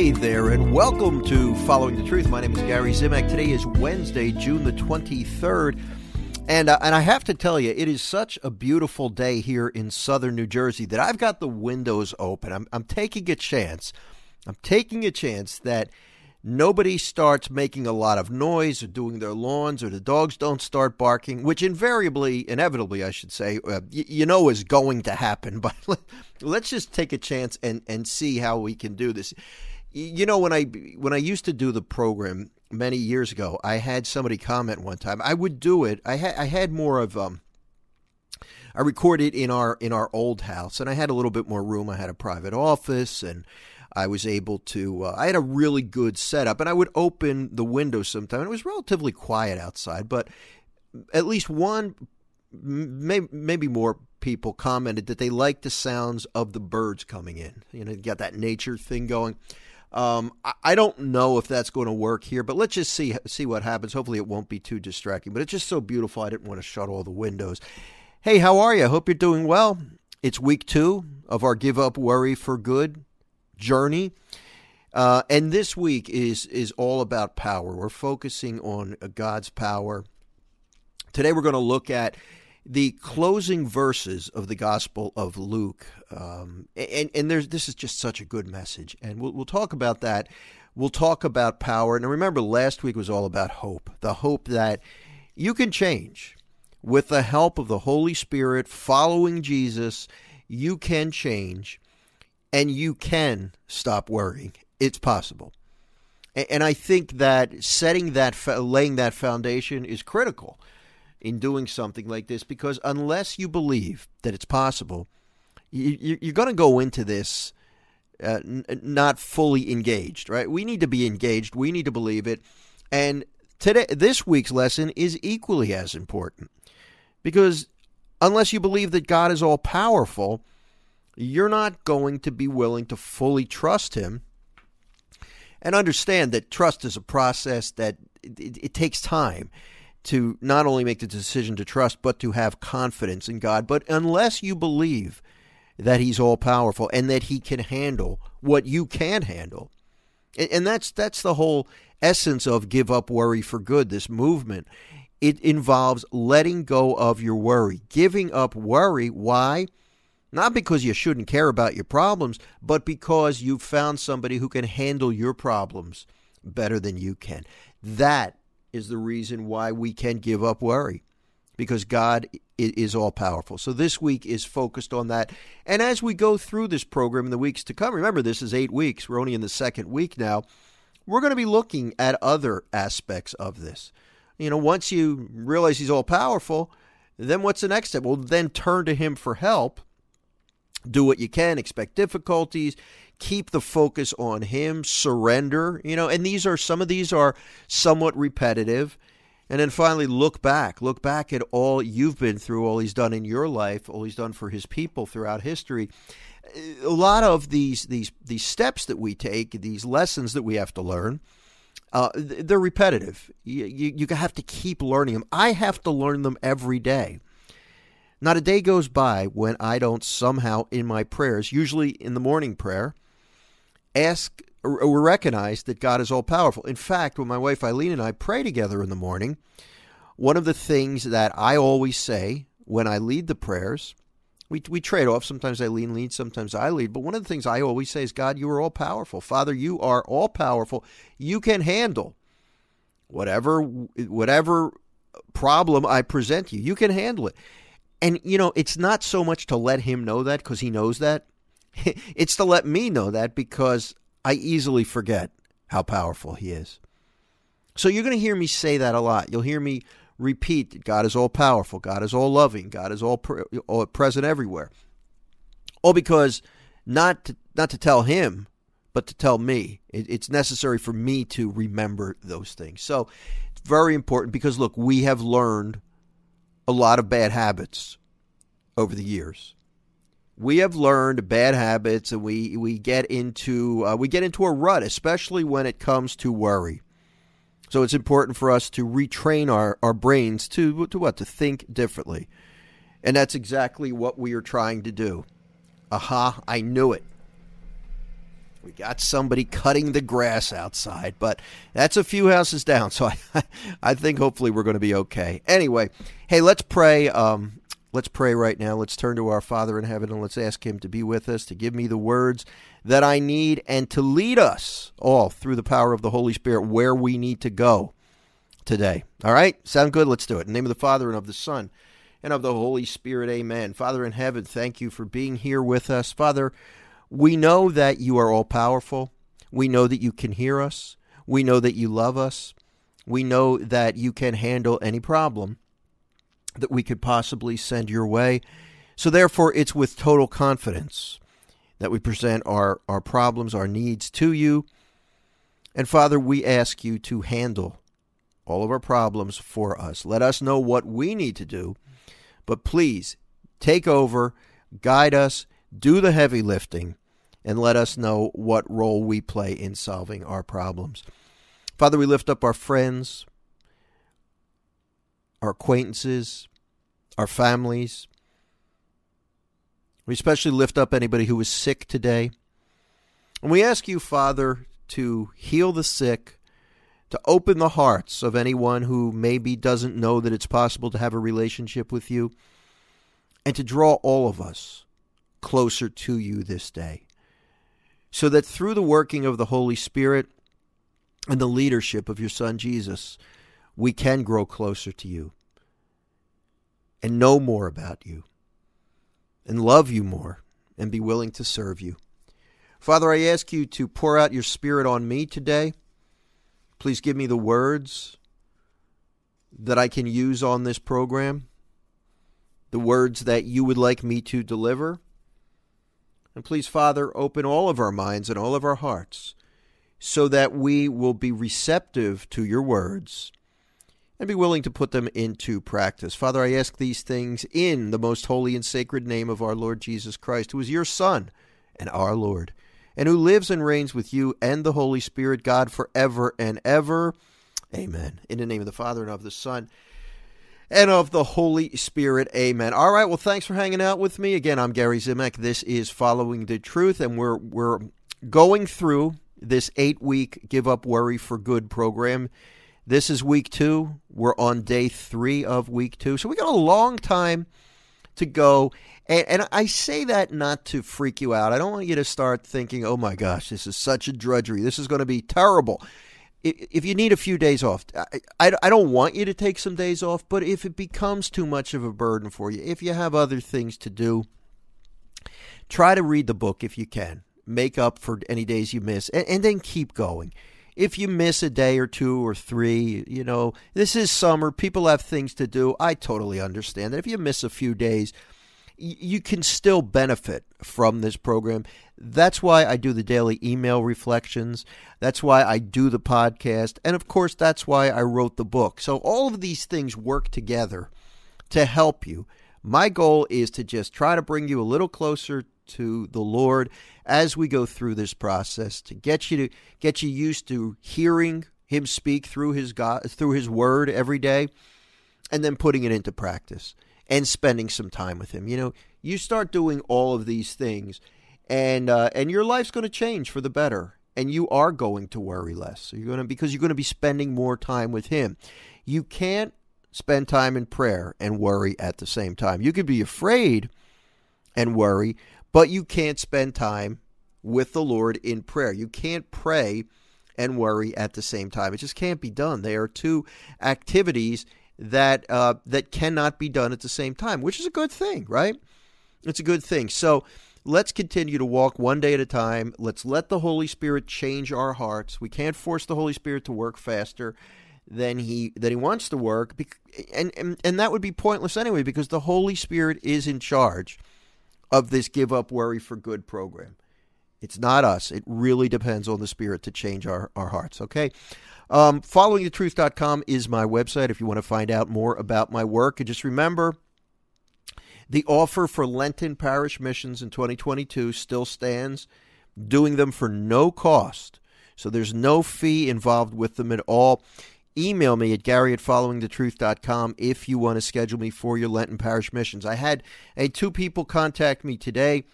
Hey there, and welcome to Following the Truth. My name is Gary Zimak. Today is Wednesday, June the 23rd. And, uh, and I have to tell you, it is such a beautiful day here in southern New Jersey that I've got the windows open. I'm, I'm taking a chance. I'm taking a chance that nobody starts making a lot of noise or doing their lawns or the dogs don't start barking, which invariably, inevitably, I should say, uh, y- you know is going to happen. But let's just take a chance and, and see how we can do this. You know, when I when I used to do the program many years ago, I had somebody comment one time. I would do it. I had I had more of um. I recorded in our in our old house, and I had a little bit more room. I had a private office, and I was able to. Uh, I had a really good setup, and I would open the window sometime. It was relatively quiet outside, but at least one, maybe maybe more people commented that they liked the sounds of the birds coming in. You know, you got that nature thing going. Um, I don't know if that's going to work here, but let's just see see what happens. Hopefully, it won't be too distracting. But it's just so beautiful. I didn't want to shut all the windows. Hey, how are you? Hope you're doing well. It's week two of our Give Up Worry for Good journey. Uh, and this week is is all about power. We're focusing on God's power. Today we're going to look at the closing verses of the Gospel of Luke, um, and and there's this is just such a good message, and we'll we'll talk about that. We'll talk about power, and remember, last week was all about hope, the hope that you can change with the help of the Holy Spirit, following Jesus. You can change, and you can stop worrying. It's possible, and I think that setting that, laying that foundation is critical in doing something like this because unless you believe that it's possible, you, are going to go into this uh, n- not fully engaged, right? We need to be engaged. We need to believe it. And today, this week's lesson is equally as important because unless you believe that God is all powerful, you're not going to be willing to fully trust Him. And understand that trust is a process that it, it takes time to not only make the decision to trust, but to have confidence in God. But unless you believe that He's all powerful and that He can handle what you can't handle, and that's that's the whole essence of give up worry for good. This movement it involves letting go of your worry, giving up worry. Why? Not because you shouldn't care about your problems, but because you've found somebody who can handle your problems better than you can. That is the reason why we can give up worry because God is all powerful. So this week is focused on that. And as we go through this program in the weeks to come, remember this is eight weeks. We're only in the second week now. We're going to be looking at other aspects of this. You know, once you realize He's all powerful, then what's the next step? Well, then turn to Him for help. Do what you can, expect difficulties, keep the focus on him, surrender, you know, and these are some of these are somewhat repetitive. And then finally look back, look back at all you've been through, all he's done in your life, all he's done for his people throughout history. A lot of these these these steps that we take, these lessons that we have to learn, uh, they're repetitive. You, you, you have to keep learning them. I have to learn them every day. Not a day goes by when I don't somehow in my prayers, usually in the morning prayer, ask or recognize that God is all powerful. In fact, when my wife Eileen and I pray together in the morning, one of the things that I always say when I lead the prayers, we, we trade off. Sometimes Eileen leads, sometimes I lead. But one of the things I always say is, God, you are all powerful. Father, you are all powerful. You can handle whatever whatever problem I present you. You can handle it. And, you know, it's not so much to let him know that because he knows that. it's to let me know that because I easily forget how powerful He is. So you're going to hear me say that a lot. You'll hear me repeat that God is all powerful, God is all loving, God is all, pre- all present everywhere. All because not to, not to tell Him, but to tell me. It, it's necessary for me to remember those things. So it's very important because, look, we have learned a lot of bad habits over the years we have learned bad habits and we, we get into uh, we get into a rut, especially when it comes to worry. So it's important for us to retrain our, our brains to to what to think differently. And that's exactly what we are trying to do. Aha, I knew it. We got somebody cutting the grass outside, but that's a few houses down, so I, I think hopefully we're going to be okay. Anyway, hey, let's pray. Um, let's pray right now. Let's turn to our Father in heaven and let's ask Him to be with us, to give me the words that I need, and to lead us all through the power of the Holy Spirit where we need to go today. All right? Sound good? Let's do it. In the name of the Father and of the Son and of the Holy Spirit, amen. Father in heaven, thank you for being here with us. Father, we know that you are all powerful. We know that you can hear us. We know that you love us. We know that you can handle any problem that we could possibly send your way. So, therefore, it's with total confidence that we present our, our problems, our needs to you. And, Father, we ask you to handle all of our problems for us. Let us know what we need to do, but please take over, guide us, do the heavy lifting, and let us know what role we play in solving our problems. Father, we lift up our friends, our acquaintances, our families. We especially lift up anybody who is sick today. And we ask you, Father, to heal the sick, to open the hearts of anyone who maybe doesn't know that it's possible to have a relationship with you, and to draw all of us closer to you this day so that through the working of the Holy Spirit and the leadership of your Son Jesus, we can grow closer to you and know more about you and love you more and be willing to serve you. Father, I ask you to pour out your Spirit on me today. Please give me the words that I can use on this program, the words that you would like me to deliver and please, Father, open all of our minds and all of our hearts so that we will be receptive to your words and be willing to put them into practice. Father, I ask these things in the most holy and sacred name of our Lord Jesus Christ, who is your Son and our Lord, and who lives and reigns with you and the Holy Spirit, God, forever and ever. Amen. In the name of the Father and of the Son and of the Holy Spirit. Amen. All right. Well, thanks for hanging out with me. Again, I'm Gary Zimak. This is Following the Truth, and we're we're going through this eight week Give Up Worry for Good program. This is week two. We're on day three of week two. So we got a long time to go. And, and, I say that not to freak you out. I don't want you to start thinking, oh my gosh, this is such a drudgery. This is going to be terrible if you need a few days off, I, I don't want you to take some days off, but if it becomes too much of a burden for you, if you have other things to do, try to read the book if you can. Make up for any days you miss, and, and then keep going. If you miss a day or two or three, you know, this is summer. People have things to do. I totally understand that. If you miss a few days, you can still benefit from this program. That's why I do the daily email reflections. That's why I do the podcast. And of course, that's why I wrote the book. So all of these things work together to help you. My goal is to just try to bring you a little closer to the Lord as we go through this process to get you to get you used to hearing him speak through his God through his word every day and then putting it into practice and spending some time with him. You know, you start doing all of these things, and uh, and your life's going to change for the better, and you are going to worry less. You're going to because you're going to be spending more time with him. You can't spend time in prayer and worry at the same time. You could be afraid and worry, but you can't spend time with the Lord in prayer. You can't pray and worry at the same time. It just can't be done. They are two activities that uh, that cannot be done at the same time, which is a good thing, right? It's a good thing. So let's continue to walk one day at a time. Let's let the Holy Spirit change our hearts. We can't force the Holy Spirit to work faster than he than he wants to work, and and, and that would be pointless anyway because the Holy Spirit is in charge of this give up worry for good program. It's not us. It really depends on the Spirit to change our, our hearts. Okay. Um, followingthetruth.com is my website if you want to find out more about my work. And just remember, the offer for Lenten parish missions in 2022 still stands, doing them for no cost. So there's no fee involved with them at all. Email me at gary at followingthetruth.com if you want to schedule me for your Lenten parish missions. I had, had two people contact me today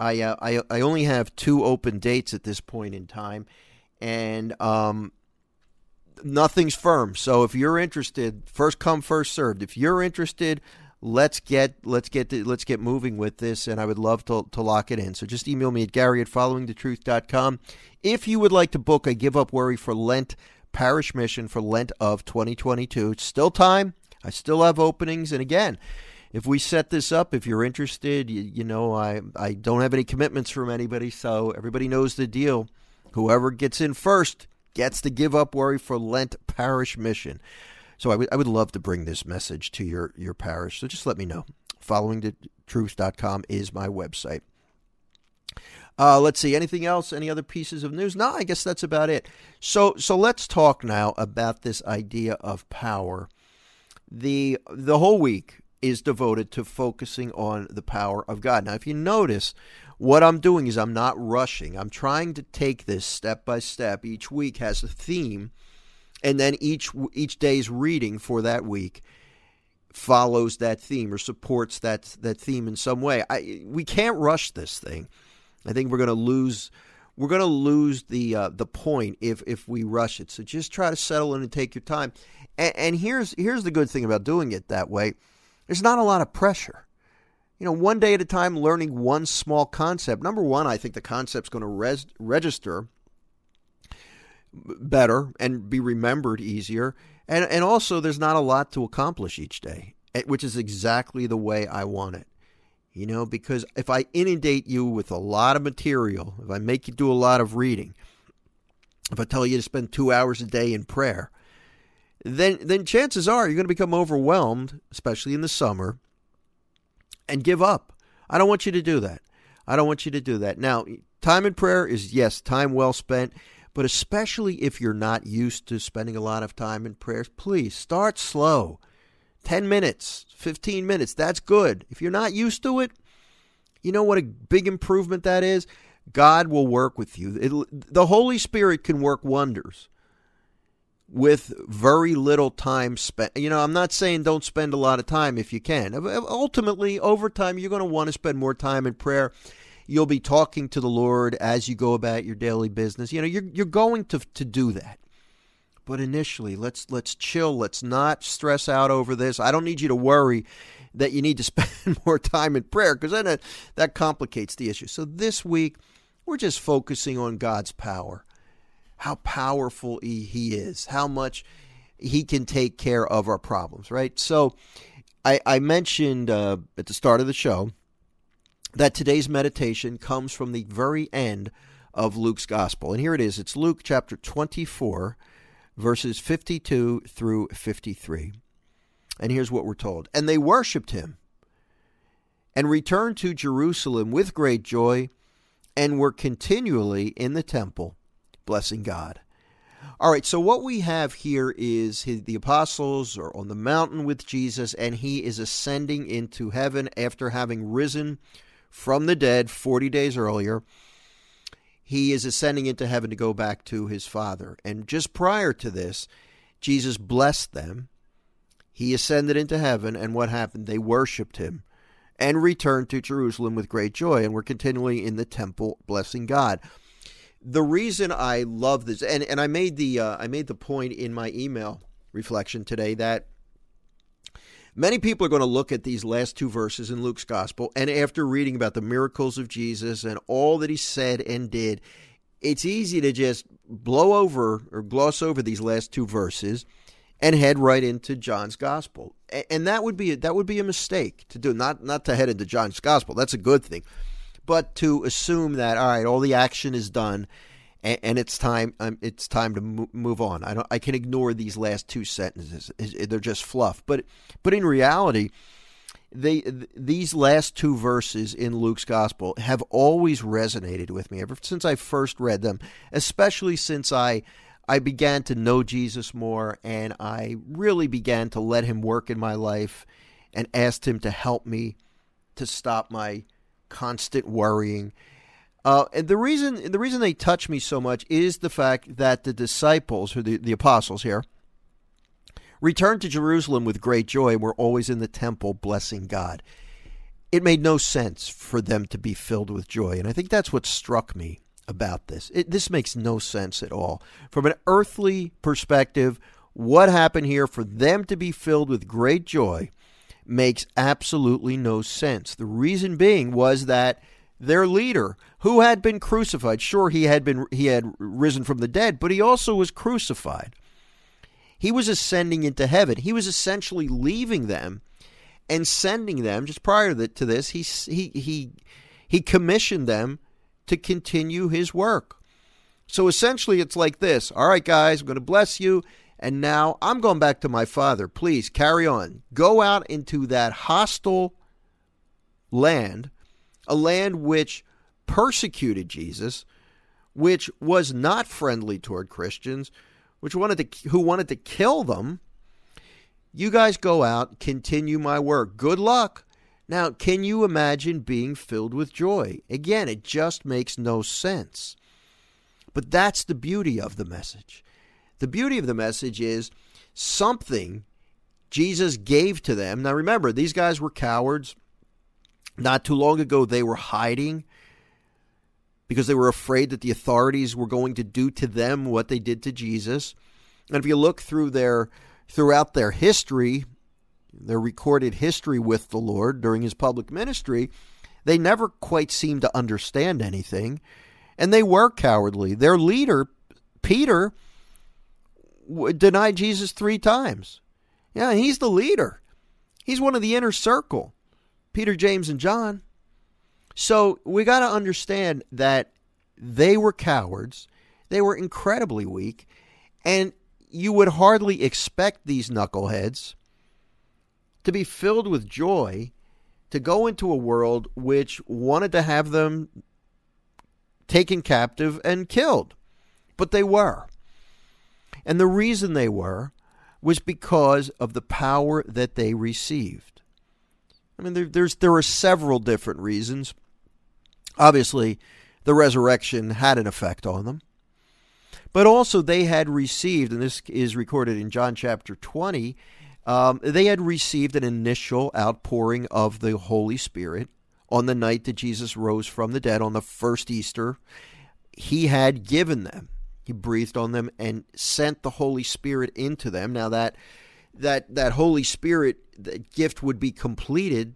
I, uh, I I only have two open dates at this point in time, and um, nothing's firm. So if you're interested, first come, first served. If you're interested, let's get let's get let's get moving with this, and I would love to to lock it in. So just email me at Gary at followingthetruth.com. If you would like to book a Give Up Worry for Lent parish mission for Lent of 2022, it's still time. I still have openings, and again if we set this up, if you're interested, you, you, know, I, I don't have any commitments from anybody, so everybody knows the deal. Whoever gets in first gets to give up worry for Lent parish mission. So I would, I would love to bring this message to your, your parish. So just let me know. Followingthetruth.com is my website. Uh, let's see. Anything else? Any other pieces of news? No, I guess that's about it. So, so let's talk now about this idea of power. The the whole week is devoted to focusing on the power of God. Now, if you notice, what I'm doing is I'm not rushing. I'm trying to take this step by step. Each week has a theme, and then each each day's reading for that week follows that theme or supports that that theme in some way. I we can't rush this thing. I think we're going to lose we're going to lose the uh, the point if if we rush it. So just try to settle in and take your time. And, and here's here's the good thing about doing it that way there's not a lot of pressure. You know, one day at a time, learning one small concept. Number one, I think the concept's going to res- register better and be remembered easier. And, and also, there's not a lot to accomplish each day, eh, which is exactly the way I want it. You know, because if I inundate you with a lot of material, if I make you do a lot of reading, if I tell you to spend two hours a day in prayer, then then chances are you're going to become overwhelmed, especially in the summer, and give up. I don't want you to do that. I don't want you to do that. Now, time in prayer is yes, time well spent, but especially if you're not used to spending a lot of time in prayer, please start slow. 10 minutes, 15 minutes, that's good. If you're not used to it, you know what a big improvement that is? God will work with you. It, the Holy Spirit can work wonders with very little time spent. You know, I'm not saying don't spend a lot of time if you can. Ultimately, over time, you're going to want to spend more time in prayer. You'll be talking to the Lord as you go about your daily business. You know, you're you're going to to do that. But initially, let's let's chill. Let's not stress out over this. I don't need you to worry that you need to spend more time in prayer because then it, that complicates the issue. So this week, we're just focusing on God's power how powerful he, he is, how much he can take care of our problems, right? So I, I mentioned uh, at the start of the show that today's meditation comes from the very end of Luke's gospel. And here it is it's Luke chapter 24, verses 52 through 53. And here's what we're told And they worshiped him and returned to Jerusalem with great joy and were continually in the temple blessing God. All right, so what we have here is the apostles are on the mountain with Jesus, and he is ascending into heaven after having risen from the dead 40 days earlier. He is ascending into heaven to go back to his Father. And just prior to this, Jesus blessed them. He ascended into heaven, and what happened? They worshiped him and returned to Jerusalem with great joy, and were continually in the temple blessing God the reason I love this, and, and I made the uh, I made the point in my email reflection today that many people are going to look at these last two verses in Luke's gospel, and after reading about the miracles of Jesus and all that he said and did, it's easy to just blow over or gloss over these last two verses and head right into John's gospel. And that would be that would be a mistake to do. Not not to head into John's gospel. That's a good thing but to assume that all right, all the action is done, and, and it's time um, it's time to mo- move on. I don't I can ignore these last two sentences; they're just fluff. But but in reality, they these last two verses in Luke's gospel have always resonated with me ever since I first read them, especially since I I began to know Jesus more and I really began to let him work in my life and asked him to help me to stop my constant worrying. Uh, and the reason the reason they touch me so much is the fact that the disciples, or the, the apostles here, returned to Jerusalem with great joy and were always in the temple blessing God. it made no sense for them to be filled with joy. And I think that's what struck me about this. It, this makes no sense at all. From an earthly perspective, what happened here for them to be filled with great joy makes absolutely no sense. The reason being was that their leader, who had been crucified, sure he had been he had risen from the dead, but he also was crucified. He was ascending into heaven. He was essentially leaving them and sending them just prior to this he he he he commissioned them to continue his work. So essentially it's like this. All right guys, I'm going to bless you and now I'm going back to my father. Please carry on. Go out into that hostile land, a land which persecuted Jesus, which was not friendly toward Christians, which wanted to who wanted to kill them. You guys go out, continue my work. Good luck. Now, can you imagine being filled with joy? Again, it just makes no sense. But that's the beauty of the message. The beauty of the message is something Jesus gave to them. Now, remember, these guys were cowards. Not too long ago, they were hiding because they were afraid that the authorities were going to do to them what they did to Jesus. And if you look through their throughout their history, their recorded history with the Lord during his public ministry, they never quite seemed to understand anything, and they were cowardly. Their leader, Peter, denied Jesus three times. Yeah, he's the leader. He's one of the inner circle. Peter, James, and John. So we got to understand that they were cowards. They were incredibly weak. And you would hardly expect these knuckleheads to be filled with joy to go into a world which wanted to have them taken captive and killed. But they were. And the reason they were was because of the power that they received. I mean, there, there's there are several different reasons. Obviously, the resurrection had an effect on them. But also, they had received, and this is recorded in John chapter 20, um, they had received an initial outpouring of the Holy Spirit on the night that Jesus rose from the dead on the first Easter. He had given them, he breathed on them and sent the Holy Spirit into them. Now, that that that Holy Spirit that gift would be completed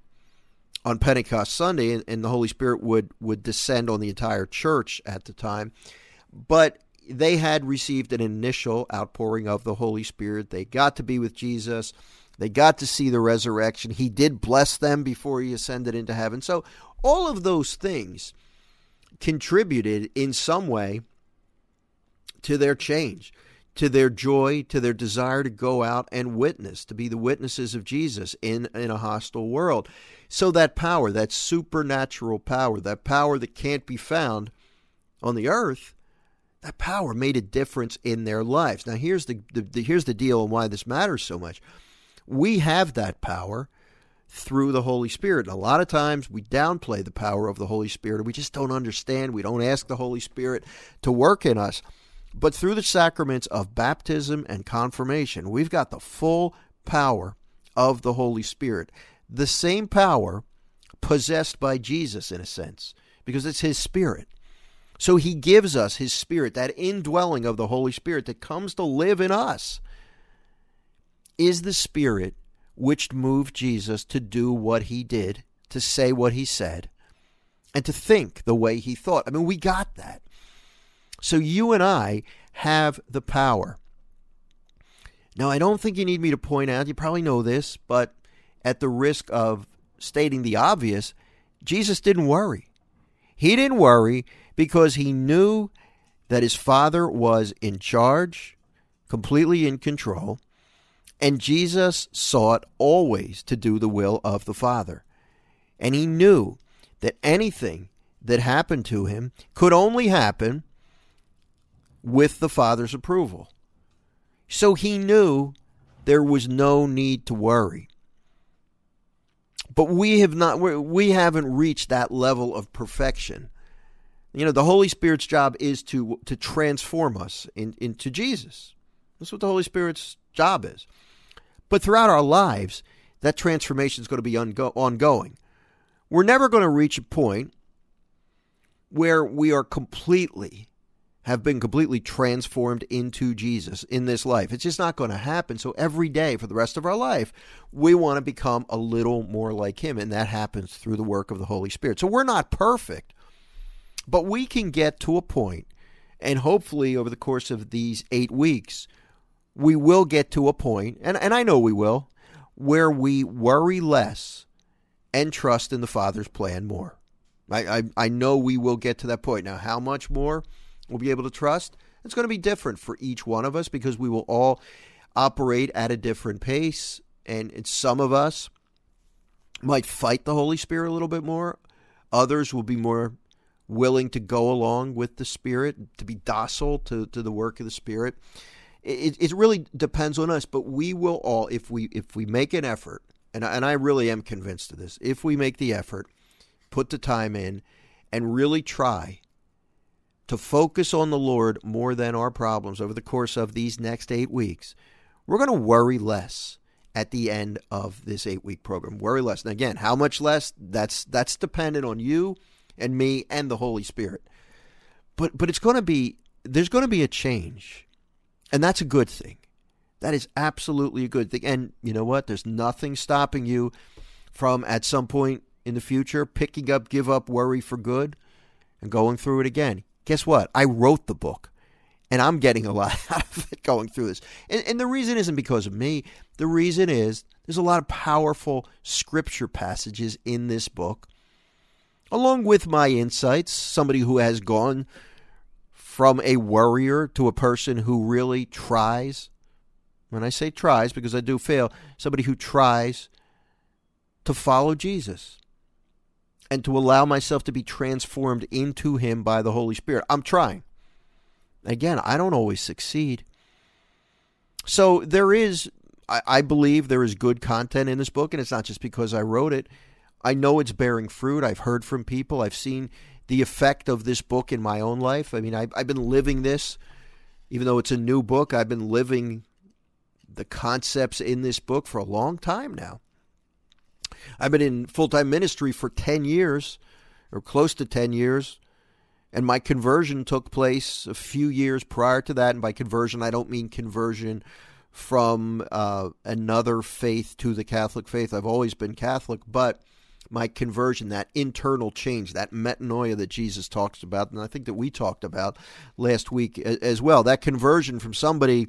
on Pentecost Sunday, and, and the Holy Spirit would would descend on the entire church at the time. But they had received an initial outpouring of the Holy Spirit. They got to be with Jesus. They got to see the resurrection. He did bless them before he ascended into heaven. So, all of those things contributed in some way to their change, to their joy, to their desire to go out and witness, to be the witnesses of Jesus in, in a hostile world. So, that power, that supernatural power, that power that can't be found on the earth, that power made a difference in their lives. Now, here's the, the, the, here's the deal and why this matters so much. We have that power through the Holy Spirit. And a lot of times we downplay the power of the Holy Spirit. We just don't understand. We don't ask the Holy Spirit to work in us. But through the sacraments of baptism and confirmation, we've got the full power of the Holy Spirit. The same power possessed by Jesus, in a sense, because it's His Spirit. So he gives us his spirit, that indwelling of the Holy Spirit that comes to live in us, is the spirit which moved Jesus to do what he did, to say what he said, and to think the way he thought. I mean, we got that. So you and I have the power. Now, I don't think you need me to point out, you probably know this, but at the risk of stating the obvious, Jesus didn't worry. He didn't worry because he knew that his father was in charge, completely in control, and Jesus sought always to do the will of the Father. And he knew that anything that happened to him could only happen with the Father's approval. So he knew there was no need to worry. But we have not we haven't reached that level of perfection you know, the Holy Spirit's job is to to transform us in, into Jesus. That's what the Holy Spirit's job is. But throughout our lives, that transformation is going to be ongoing. We're never going to reach a point where we are completely have been completely transformed into Jesus in this life. It's just not going to happen. So every day for the rest of our life, we want to become a little more like him and that happens through the work of the Holy Spirit. So we're not perfect, but we can get to a point and hopefully over the course of these 8 weeks, we will get to a point and and I know we will where we worry less and trust in the Father's plan more. I, I, I know we will get to that point. Now, how much more we'll be able to trust? It's going to be different for each one of us because we will all operate at a different pace. And some of us might fight the Holy Spirit a little bit more. Others will be more willing to go along with the Spirit, to be docile to, to the work of the Spirit. It, it really depends on us, but we will all, if we if we make an effort, and I, and I really am convinced of this, if we make the effort, put the time in, and really try to focus on the Lord more than our problems over the course of these next eight weeks, we're going to worry less at the end of this eight week program. Worry less. And again, how much less? That's that's dependent on you and me and the Holy Spirit. But but it's going to be there's going to be a change. And that's a good thing. That is absolutely a good thing. And you know what? There's nothing stopping you from at some point in the future picking up Give Up Worry for Good and going through it again. Guess what? I wrote the book and I'm getting a lot out of it going through this. And, and the reason isn't because of me. The reason is there's a lot of powerful scripture passages in this book, along with my insights. Somebody who has gone from a worrier to a person who really tries. When I say tries, because I do fail, somebody who tries to follow Jesus and to allow myself to be transformed into Him by the Holy Spirit. I'm trying. Again, I don't always succeed. So there is, I, I, believe, there is good content in this book, and it's not just because I wrote it. I know it's bearing fruit. I've heard from people. I've seen the effect of this book in my own life. I mean, I've, I've been living this, even though it's a new book, I've been living the concepts in this book for a long time now. I've been in full time ministry for 10 years, or close to 10 years, and my conversion took place a few years prior to that. And by conversion, I don't mean conversion from uh, another faith to the Catholic faith. I've always been Catholic, but my conversion, that internal change, that metanoia that Jesus talks about, and I think that we talked about last week as well. That conversion from somebody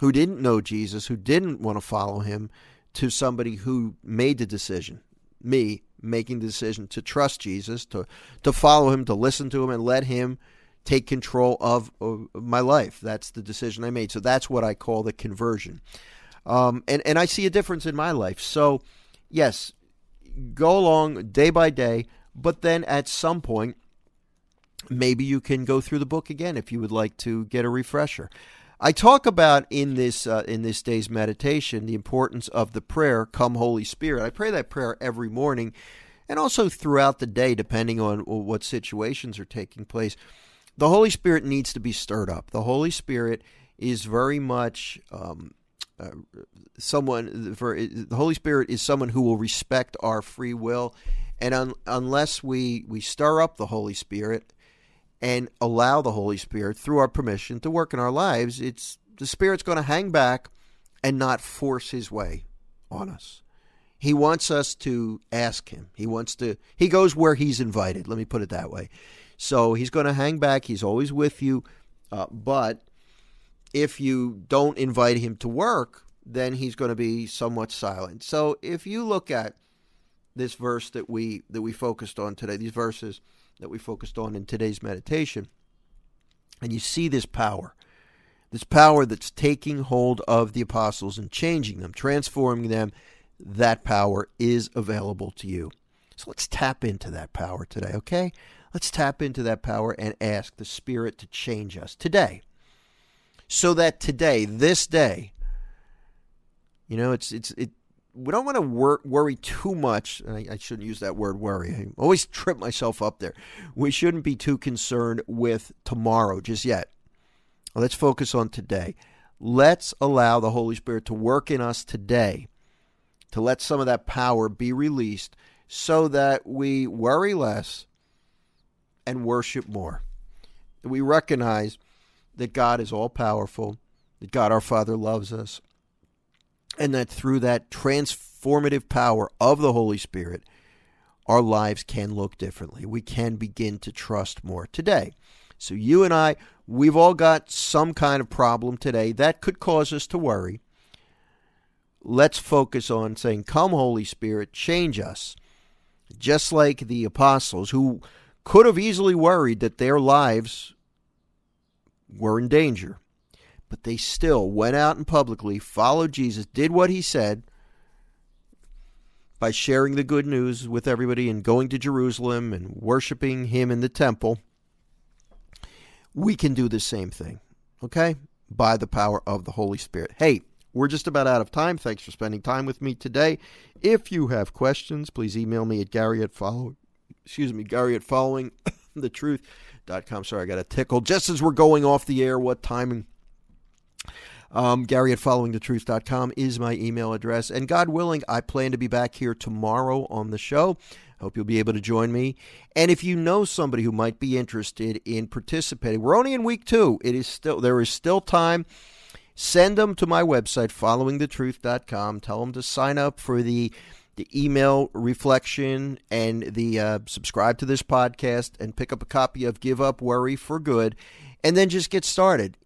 who didn't know Jesus, who didn't want to follow him, to somebody who made the decision, me making the decision to trust Jesus, to to follow him, to listen to him, and let him take control of, of my life. That's the decision I made. So that's what I call the conversion. Um, and and I see a difference in my life. So yes, go along day by day, but then at some point, maybe you can go through the book again if you would like to get a refresher. I talk about in this uh, in this day's meditation the importance of the prayer, "Come, Holy Spirit." I pray that prayer every morning, and also throughout the day, depending on what situations are taking place. The Holy Spirit needs to be stirred up. The Holy Spirit is very much um, uh, someone for the Holy Spirit is someone who will respect our free will, and un, unless we we stir up the Holy Spirit and allow the Holy Spirit through our permission to work in our lives, it's the Spirit's going to hang back and not force His way on us. He wants us to ask Him. He wants to. He goes where He's invited. Let me put it that way. So He's going to hang back. He's always with you, uh, but if you don't invite him to work, then he's going to be somewhat silent. So if you look at this verse that we that we focused on today, these verses that we focused on in today's meditation, and you see this power, this power that's taking hold of the apostles and changing them, transforming them, that power is available to you. So let's tap into that power today, okay? Let's tap into that power and ask the Spirit to change us today so that today, this day, you know, it's it's it. We don't want to wor- worry too much. I, I shouldn't use that word worry. I always trip myself up there. We shouldn't be too concerned with tomorrow just yet. Let's focus on today. Let's allow the Holy Spirit to work in us today, to let some of that power be released so that we worry less and worship more. We recognize that God is all powerful, that God our Father loves us, and that through that transformative power of the Holy Spirit, our lives can look differently. We can begin to trust more today. So, you and I, we've all got some kind of problem today that could cause us to worry. Let's focus on saying, Come, Holy Spirit, change us. Just like the apostles who could have easily worried that their lives were in danger, but they still went out and publicly followed Jesus, did what he said by sharing the good news with everybody and going to Jerusalem and worshiping him in the temple. We can do the same thing, okay? By the power of the Holy Spirit. Hey, we're just about out of time. Thanks for spending time with me today. If you have questions, please email me at Gary at follow excuse me, Gary at following the truth.com. Sorry, I got a tickle. Just as we're going off the air, what timing? Um, Gary at followingthetruth.com is my email address. And God willing, I plan to be back here tomorrow on the show. Hope you'll be able to join me. And if you know somebody who might be interested in participating, we're only in week two. It is still there is still time. Send them to my website, followingthetruth.com. Tell them to sign up for the the email reflection and the uh, subscribe to this podcast and pick up a copy of Give Up Worry for Good and then just get started.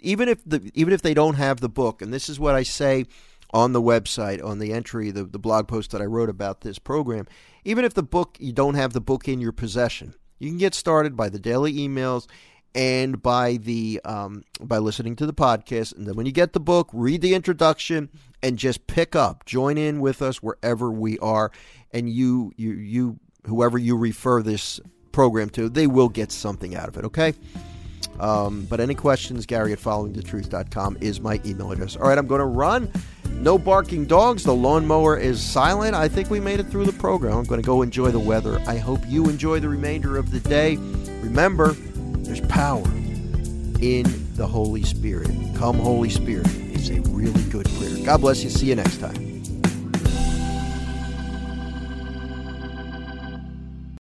Even if the even if they don't have the book, and this is what I say on the website on the entry, the, the blog post that I wrote about this program. Even if the book you don't have the book in your possession, you can get started by the daily emails and by the um, by listening to the podcast. And then when you get the book, read the introduction and just pick up, join in with us wherever we are, and you you you whoever you refer this program to, they will get something out of it. Okay. Um, but any questions, Gary at followingthetruth.com is my email address. All right, I'm going to run. No barking dogs. The lawnmower is silent. I think we made it through the program. I'm going to go enjoy the weather. I hope you enjoy the remainder of the day. Remember, there's power in the Holy Spirit. Come, Holy Spirit. It's a really good prayer. God bless you. See you next time.